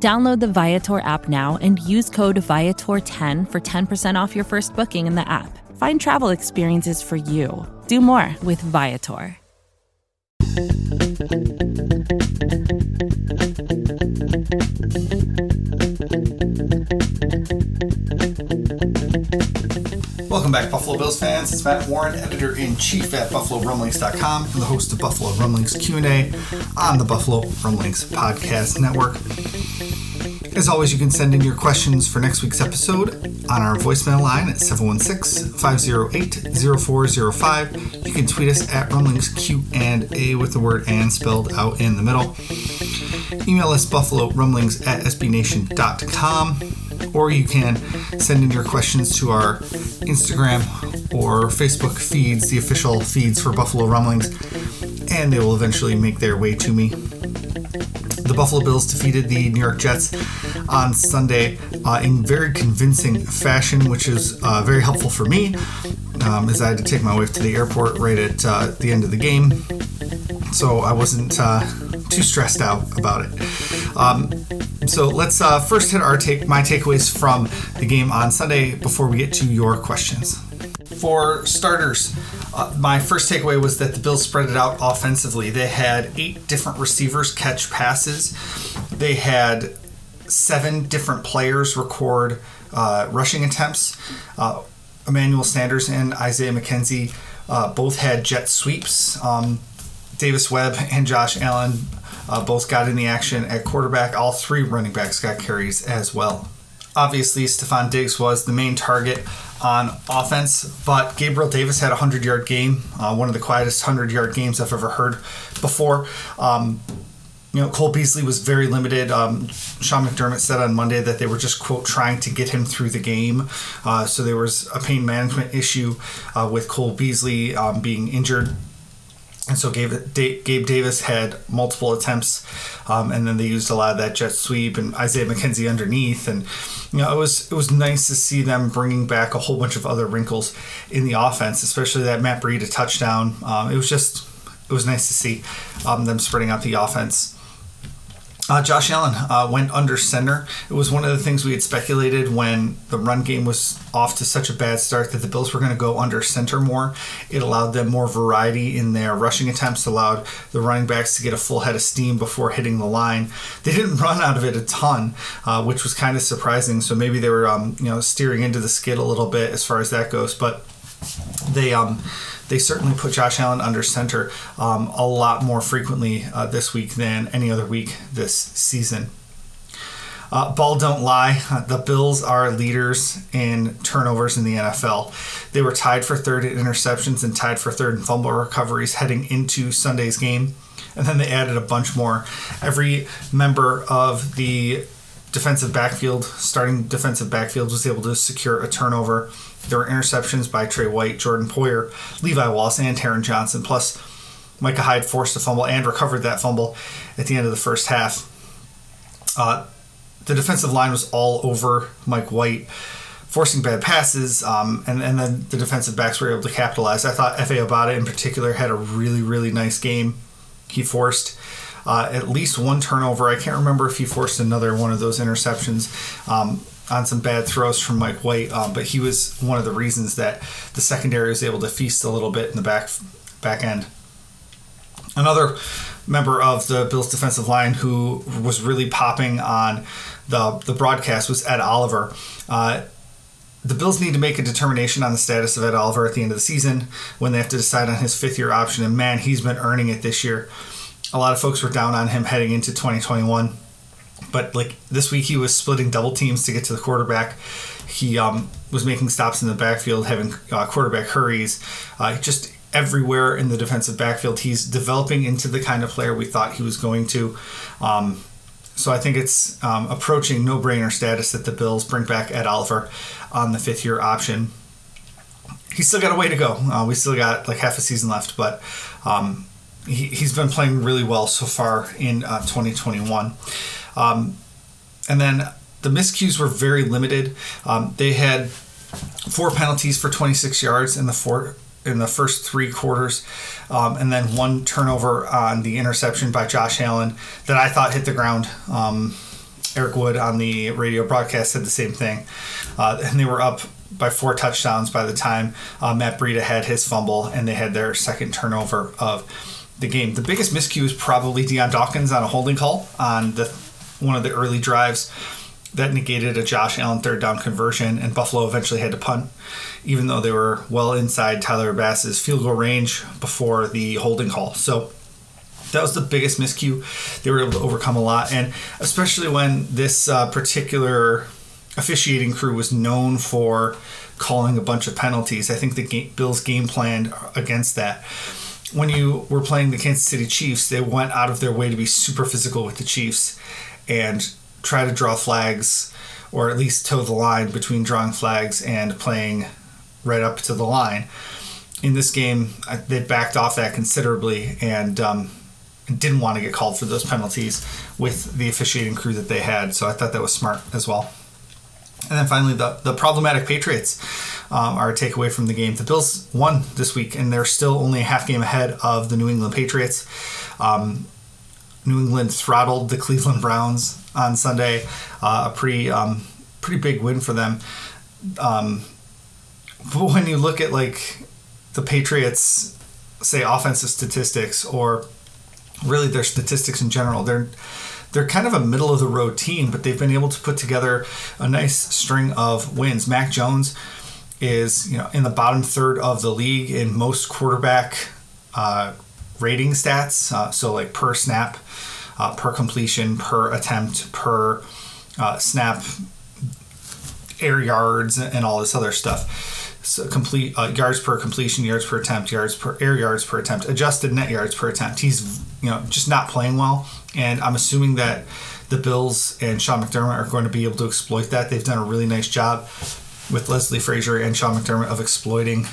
Download the Viator app now and use code Viator10 for 10% off your first booking in the app. Find travel experiences for you. Do more with Viator. Welcome back, Buffalo Bills fans. It's Matt Warren, editor-in-chief at BuffaloRumblings.com, and the host of Buffalo Rumblings Q&A on the Buffalo Rumblings Podcast Network. As always, you can send in your questions for next week's episode on our voicemail line at 716-508-0405. You can tweet us at Rumblings Q and A with the word and spelled out in the middle. Email us buffalo rumblings at sbnation.com or you can send in your questions to our Instagram or Facebook feeds, the official feeds for Buffalo Rumblings, and they will eventually make their way to me. Buffalo Bills defeated the New York Jets on Sunday uh, in very convincing fashion, which is uh, very helpful for me, um, as I had to take my wife to the airport right at uh, the end of the game. So I wasn't uh, too stressed out about it. Um, so let's uh, first hit our take, my takeaways from the game on Sunday before we get to your questions. For starters, uh, my first takeaway was that the Bills spread it out offensively. They had eight different receivers catch passes. They had seven different players record uh, rushing attempts. Uh, Emmanuel Sanders and Isaiah McKenzie uh, both had jet sweeps. Um, Davis Webb and Josh Allen uh, both got in the action at quarterback. All three running backs got carries as well. Obviously, Stefon Diggs was the main target on offense, but Gabriel Davis had a 100 yard game, uh, one of the quietest 100 yard games I've ever heard before. Um, you know, Cole Beasley was very limited. Um, Sean McDermott said on Monday that they were just, quote, trying to get him through the game. Uh, so there was a pain management issue uh, with Cole Beasley um, being injured and so Gabe, Gabe Davis had multiple attempts, um, and then they used a lot of that jet sweep and Isaiah McKenzie underneath, and you know it was it was nice to see them bringing back a whole bunch of other wrinkles in the offense, especially that Matt Breida touchdown. Um, it was just it was nice to see um, them spreading out the offense. Uh, Josh Allen uh, went under center. It was one of the things we had speculated when the run game was off to such a bad start that the Bills were going to go under center more. It allowed them more variety in their rushing attempts, allowed the running backs to get a full head of steam before hitting the line. They didn't run out of it a ton, uh, which was kind of surprising. So maybe they were, um, you know, steering into the skid a little bit as far as that goes. But they um, they certainly put Josh Allen under center um, a lot more frequently uh, this week than any other week this season. Uh, ball don't lie. The Bills are leaders in turnovers in the NFL. They were tied for third in interceptions and tied for third in fumble recoveries heading into Sunday's game. And then they added a bunch more. Every member of the defensive backfield, starting defensive backfield, was able to secure a turnover. There were interceptions by Tre White, Jordan Poyer, Levi Wallace, and Taron Johnson. Plus, Micah Hyde forced a fumble and recovered that fumble at the end of the first half. Uh, the defensive line was all over Mike White, forcing bad passes, um, and, and then the defensive backs were able to capitalize. I thought Efe Obada in particular had a really, really nice game. He forced uh, at least one turnover. I can't remember if he forced another one of those interceptions. Um, on some bad throws from Mike White, um, but he was one of the reasons that the secondary was able to feast a little bit in the back back end. Another member of the Bills defensive line who was really popping on the the broadcast was Ed Oliver. Uh, the Bills need to make a determination on the status of Ed Oliver at the end of the season when they have to decide on his fifth year option. And man, he's been earning it this year. A lot of folks were down on him heading into 2021 but like this week he was splitting double teams to get to the quarterback. He um, was making stops in the backfield, having uh, quarterback hurries, uh, just everywhere in the defensive backfield. He's developing into the kind of player we thought he was going to. Um, So I think it's um, approaching no brainer status that the Bills bring back Ed Oliver on the fifth year option. He's still got a way to go. Uh, we still got like half a season left, but um, he, he's been playing really well so far in uh, 2021. Um, and then the miscues were very limited. Um, they had four penalties for 26 yards in the four in the first three quarters, um, and then one turnover on the interception by Josh Allen that I thought hit the ground. Um, Eric Wood on the radio broadcast said the same thing, uh, and they were up by four touchdowns by the time uh, Matt Breida had his fumble and they had their second turnover of the game. The biggest miscue is probably Dion Dawkins on a holding call on the one of the early drives that negated a Josh Allen third down conversion, and Buffalo eventually had to punt, even though they were well inside Tyler Bass's field goal range before the holding call. So that was the biggest miscue. They were able to overcome a lot, and especially when this uh, particular officiating crew was known for calling a bunch of penalties. I think the game, Bills game planned against that. When you were playing the Kansas City Chiefs, they went out of their way to be super physical with the Chiefs and try to draw flags or at least toe the line between drawing flags and playing right up to the line. In this game, they backed off that considerably and um, didn't want to get called for those penalties with the officiating crew that they had. So I thought that was smart as well. And then finally, the, the problematic Patriots um, a takeaway from the game. The Bills won this week, and they're still only a half game ahead of the New England Patriots. Um, New England throttled the Cleveland Browns on Sunday. Uh, a pretty um, pretty big win for them. Um, but when you look at like the Patriots, say offensive statistics or really their statistics in general, they're they're kind of a middle of the road team, but they've been able to put together a nice string of wins. Mac Jones is you know in the bottom third of the league in most quarterback uh, rating stats, uh, so like per snap uh, per completion, per attempt, per uh, snap, air yards, and all this other stuff. So complete uh, yards per completion, yards per attempt, yards per air yards per attempt, adjusted net yards per attempt. He's you know just not playing well, and I'm assuming that the Bills and Sean McDermott are going to be able to exploit that. They've done a really nice job with Leslie Frazier and Sean McDermott of exploiting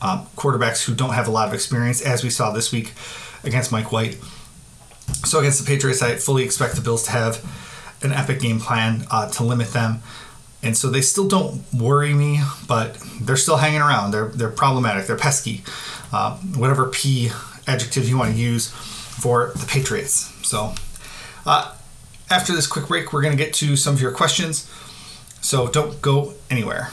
um, quarterbacks who don't have a lot of experience, as we saw this week against Mike White. So against the Patriots, I fully expect the Bills to have an epic game plan uh, to limit them. And so they still don't worry me, but they're still hanging around. They're they're problematic. They're pesky. Uh, whatever p adjective you want to use for the Patriots. So uh, after this quick break, we're going to get to some of your questions. So don't go anywhere.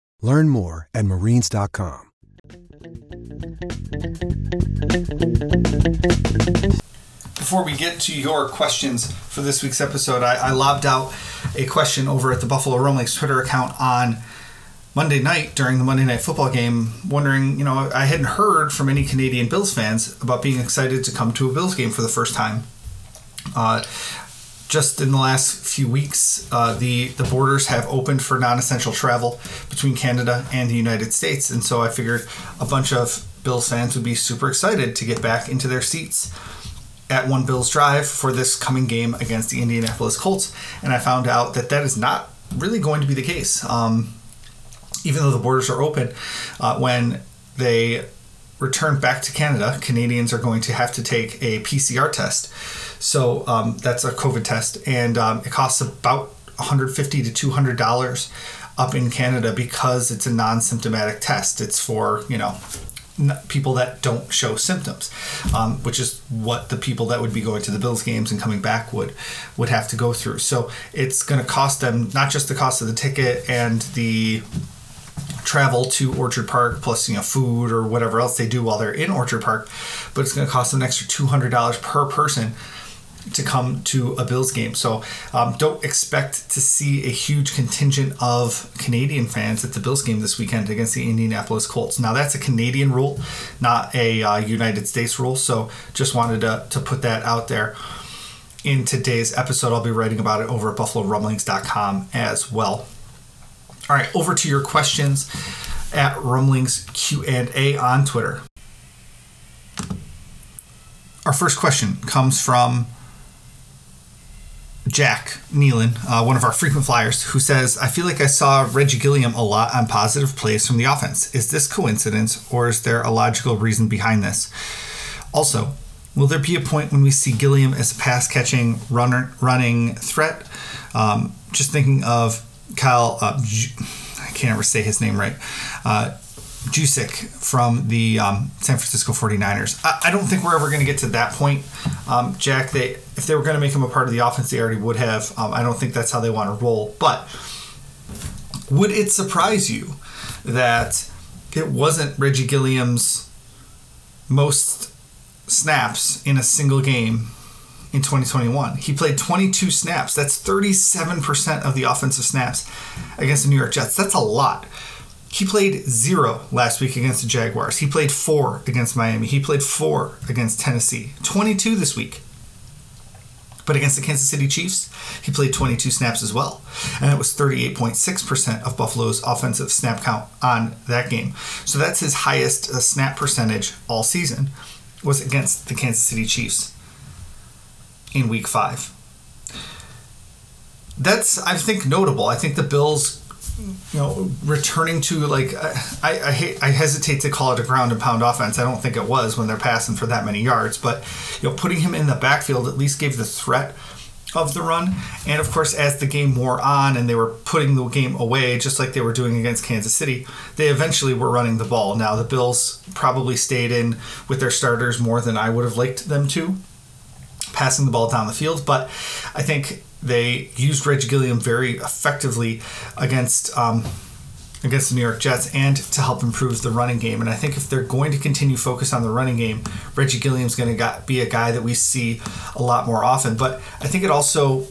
Learn more at marines.com. Before we get to your questions for this week's episode, I, I lobbed out a question over at the Buffalo Rumblings Twitter account on Monday night during the Monday Night Football game, wondering, you know, I hadn't heard from any Canadian Bills fans about being excited to come to a Bills game for the first time. Uh, just in the last few weeks, uh, the the borders have opened for non-essential travel between Canada and the United States, and so I figured a bunch of Bills fans would be super excited to get back into their seats at One Bills Drive for this coming game against the Indianapolis Colts, and I found out that that is not really going to be the case. Um, even though the borders are open, uh, when they return back to Canada, Canadians are going to have to take a PCR test. So um, that's a COVID test, and um, it costs about 150 to 200 dollars up in Canada because it's a non-symptomatic test. It's for you know people that don't show symptoms, um, which is what the people that would be going to the Bills games and coming back would would have to go through. So it's going to cost them not just the cost of the ticket and the travel to Orchard Park plus you know food or whatever else they do while they're in Orchard Park, but it's going to cost them an extra two hundred dollars per person to come to a Bills game. So um, don't expect to see a huge contingent of Canadian fans at the Bills game this weekend against the Indianapolis Colts. Now that's a Canadian rule, not a uh, United States rule. So just wanted to, to put that out there. In today's episode, I'll be writing about it over at BuffaloRumblings.com as well. All right, over to your questions at Rumblings Q and A on Twitter. Our first question comes from Jack Nealon, uh, one of our frequent flyers, who says, I feel like I saw Reggie Gilliam a lot on positive plays from the offense. Is this coincidence or is there a logical reason behind this? Also, will there be a point when we see Gilliam as a pass catching runner running threat? Um, just thinking of Kyle, uh, I can't ever say his name right. Uh, Juszczyk from the um, San Francisco 49ers. I, I, don't think we're ever going to get to that point, um, Jack. They if they were going to make him a part of the offense, they already would have. Um, I don't think that's how they want to roll. But would it surprise you that it wasn't Reggie Gilliam's most snaps in a single game in 2021. He played 22 snaps. That's 37% of the offensive snaps against the New York Jets. That's a lot. He played zero last week against the Jaguars. He played four against Miami. He played four against Tennessee. 22 this week. But against the Kansas City Chiefs, he played 22 snaps as well. And it was 38.6% of Buffalo's offensive snap count on that game. So that's his highest uh, snap percentage all season was against the Kansas City Chiefs in week 5. That's I think notable. I think the Bills you know, returning to like uh, I, I hate I hesitate to call it a ground and pound offense. I don't think it was when they're passing for that many yards, but you know, putting him in the backfield at least gave the threat of the run. And of course, as the game wore on and they were putting the game away, just like they were doing against Kansas City, they eventually were running the ball. Now, the Bills probably stayed in with their starters more than I would have liked them to, passing the ball down the field. But I think they used Reggie Gilliam very effectively against um, against the New York Jets and to help improve the running game. And I think if they're going to continue focus on the running game, Reggie Gilliam's going to be a guy that we see a lot more often. But I think it also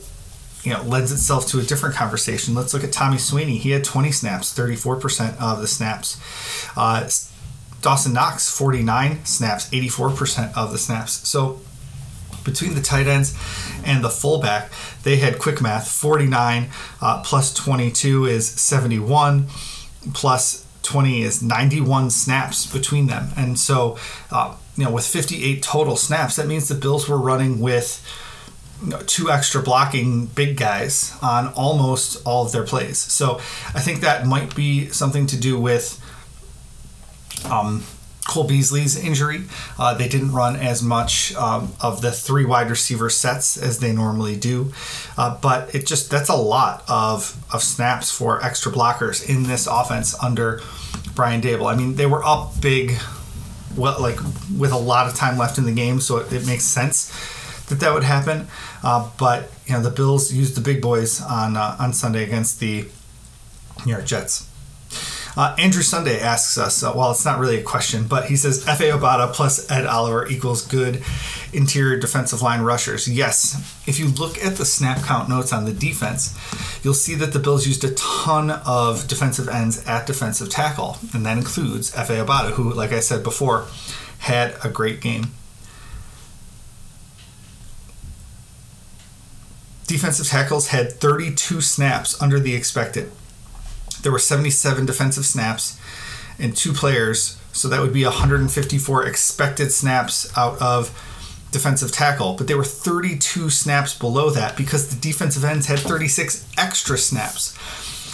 you know lends itself to a different conversation. Let's look at Tommy Sweeney. He had 20 snaps, 34% of the snaps. Uh, Dawson Knox, 49 snaps, 84% of the snaps. So between the tight ends and the fullback, they had quick math 49 uh, plus 22 is 71, plus 20 is 91 snaps between them. And so, uh, you know, with 58 total snaps, that means the Bills were running with two extra blocking big guys on almost all of their plays. So I think that might be something to do with. Um, Cole Beasley's injury. Uh, they didn't run as much um, of the three wide receiver sets as they normally do, uh, but it just that's a lot of of snaps for extra blockers in this offense under Brian Daboll. I mean, they were up big, well, like with a lot of time left in the game, so it, it makes sense that that would happen. Uh, but you know, the Bills used the big boys on uh, on Sunday against the New York Jets. Uh, Andrew Sunday asks us, uh, well, it's not really a question, but he says Efe Obada plus Ed Oliver equals good interior defensive line rushers. Yes, if you look at the snap count notes on the defense, you'll see that the Bills used a ton of defensive ends at defensive tackle, and that includes Efe Obada, who, like I said before, had a great game. Defensive tackles had 32 snaps under the expected there were 77 defensive snaps and two players, so that would be 154 expected snaps out of defensive tackle, but they were 32 snaps below that because the defensive ends had 36 extra snaps.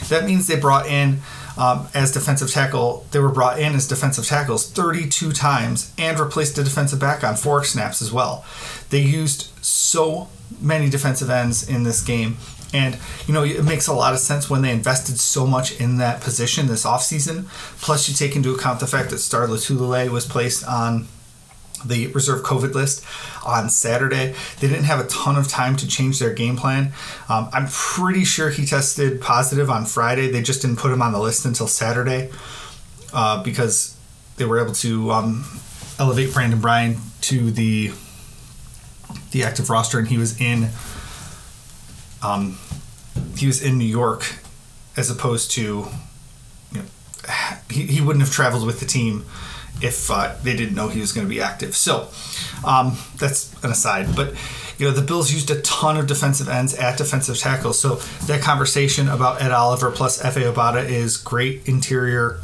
That means they brought in um, as defensive tackle. They were brought in as defensive tackles 32 times and replaced a defensive back on four snaps as well. They used so many defensive ends in this game. And, you know, it makes a lot of sense when they invested so much in that position this offseason. Plus, you take into account the fact that Star Lotulelei was placed on the reserve COVID list on Saturday. They didn't have a ton of time to change their game plan. Um, I'm pretty sure he tested positive on Friday. They just didn't put him on the list until Saturday uh, because they were able to um, elevate Brandin Bryant to the the active roster, and he was in um, he was in New York as opposed to you know he, he wouldn't have traveled with the team if uh, they didn't know he was going to be active. So um, that's an aside. But you know the Bills used a ton of defensive ends at defensive tackles. So that conversation about Ed Oliver plus Efe Obada is great interior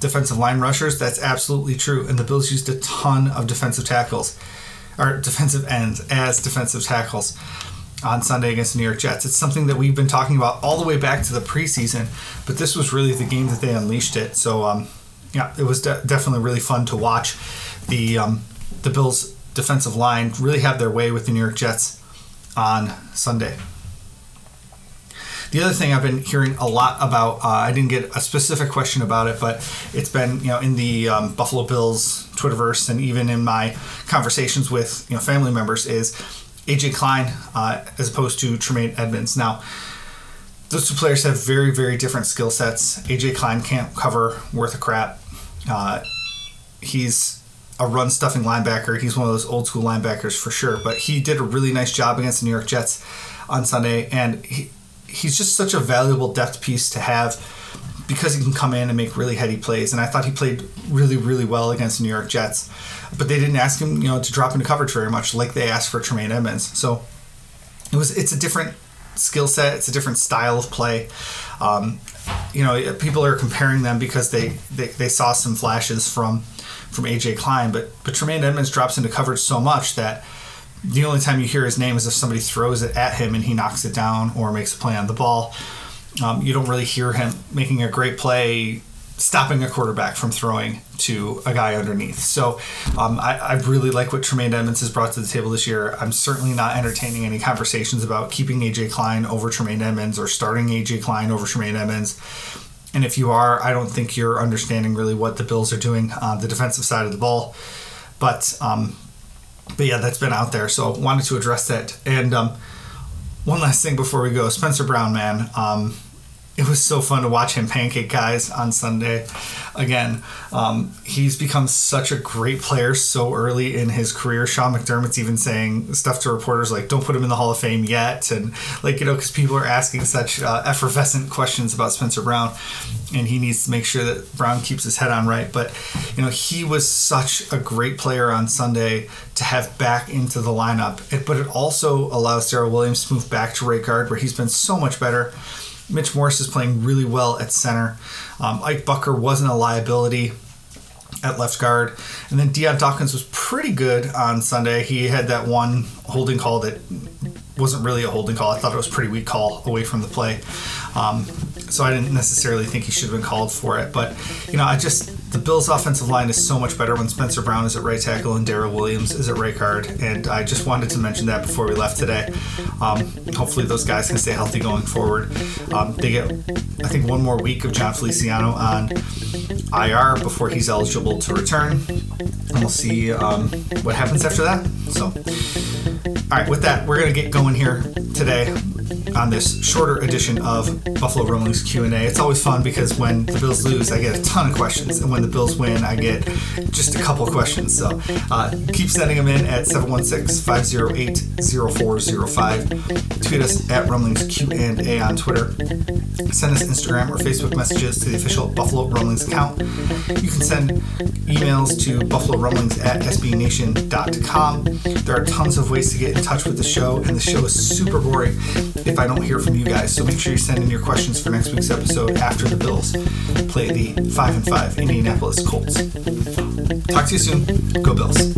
defensive line rushers. That's absolutely true. And the Bills used a ton of defensive tackles or defensive ends as defensive tackles on Sunday against the New York Jets. It's something that we've been talking about all the way back to the preseason, but this was really the game that they unleashed it. So um, yeah, it was de- definitely really fun to watch the um, the Bills defensive line really have their way with the New York Jets on Sunday. The other thing I've been hearing a lot about, uh, I didn't get a specific question about it, but it's been you know in the um, Buffalo Bills Twitterverse and even in my conversations with you know family members is AJ Klein uh, as opposed to Tremaine Edmunds. Now those two players have very very different skill sets. AJ Klein can't cover worth a crap. Uh, he's a run stuffing linebacker. He's one of those old school linebackers for sure. But he did a really nice job against the New York Jets on Sunday, and he, he's just such a valuable depth piece to have because he can come in and make really heady plays. And I thought he played really, really well against the New York Jets. But they didn't ask him, you know, to drop into coverage very much, like they asked for Tremaine Edmunds. So it was it's a different skill set. It's a different style of play. Um, you know, people are comparing them because they, they, they saw some flashes from from AJ Klein, but but Tremaine Edmunds drops into coverage so much that the only time you hear his name is if somebody throws it at him and he knocks it down or makes a play on the ball. Um, you don't really hear him making a great play stopping a quarterback from throwing to a guy underneath. So um, I, I, really like what Tremaine Edmunds has brought to the table this year. I'm certainly not entertaining any conversations about keeping AJ Klein over Tremaine Edmunds or starting AJ Klein over Tremaine Edmunds. And if you are, I don't think you're understanding really what the Bills are doing on the defensive side of the ball. But um, but yeah, that's been out there. So wanted to address that. And um, one last thing before we go, Spencer Brown, man. Um, it was so fun to watch him pancake guys on Sunday. Again, um, he's become such a great player so early in his career. Sean McDermott's even saying stuff to reporters like, "Don't put him in the Hall of Fame yet," and like you know, because people are asking such uh, effervescent questions about Spencer Brown, and he needs to make sure that Brown keeps his head on right. But you know, he was such a great player on Sunday to have back into the lineup. It, but it also allows Daryl Williams to move back to right guard, where he's been so much better. Mitch Morse is playing really well at center. Um, Ike Boettger wasn't a liability at left guard. And then Dion Dawkins was pretty good on Sunday. He had that one holding call that wasn't really a holding call. I thought it was pretty weak call away from the play. Um, so I didn't necessarily think he should have been called for it. But, you know, I just, the Bills' offensive line is so much better when Spencer Brown is at right tackle and Daryl Williams is at right guard. And I just wanted to mention that before we left today. Um, hopefully, those guys can stay healthy going forward. Um, they get, I think, one more week of Jon Feliciano on IR before he's eligible to return. And we'll see um, what happens after that. So, all right, with that, we're going to get going here today on this shorter edition of Buffalo Rumblings Q&A. It's always fun because when the Bills lose, I get a ton of questions, and when the Bills win, I get just a couple questions. So uh, keep sending them in at 716-508-0405. Tweet us at Rumblings Q&A on Twitter. Send us Instagram or Facebook messages to the official Buffalo Rumblings account. You can send emails to buffalo rumblings at sbnation.com. There are tons of ways to get in touch with the show, and the show is super boring if I don't hear from you guys. So make sure you send in your questions for next week's episode after the Bills play the 5 and 5 Indianapolis Colts. Talk to you soon. Go Bills.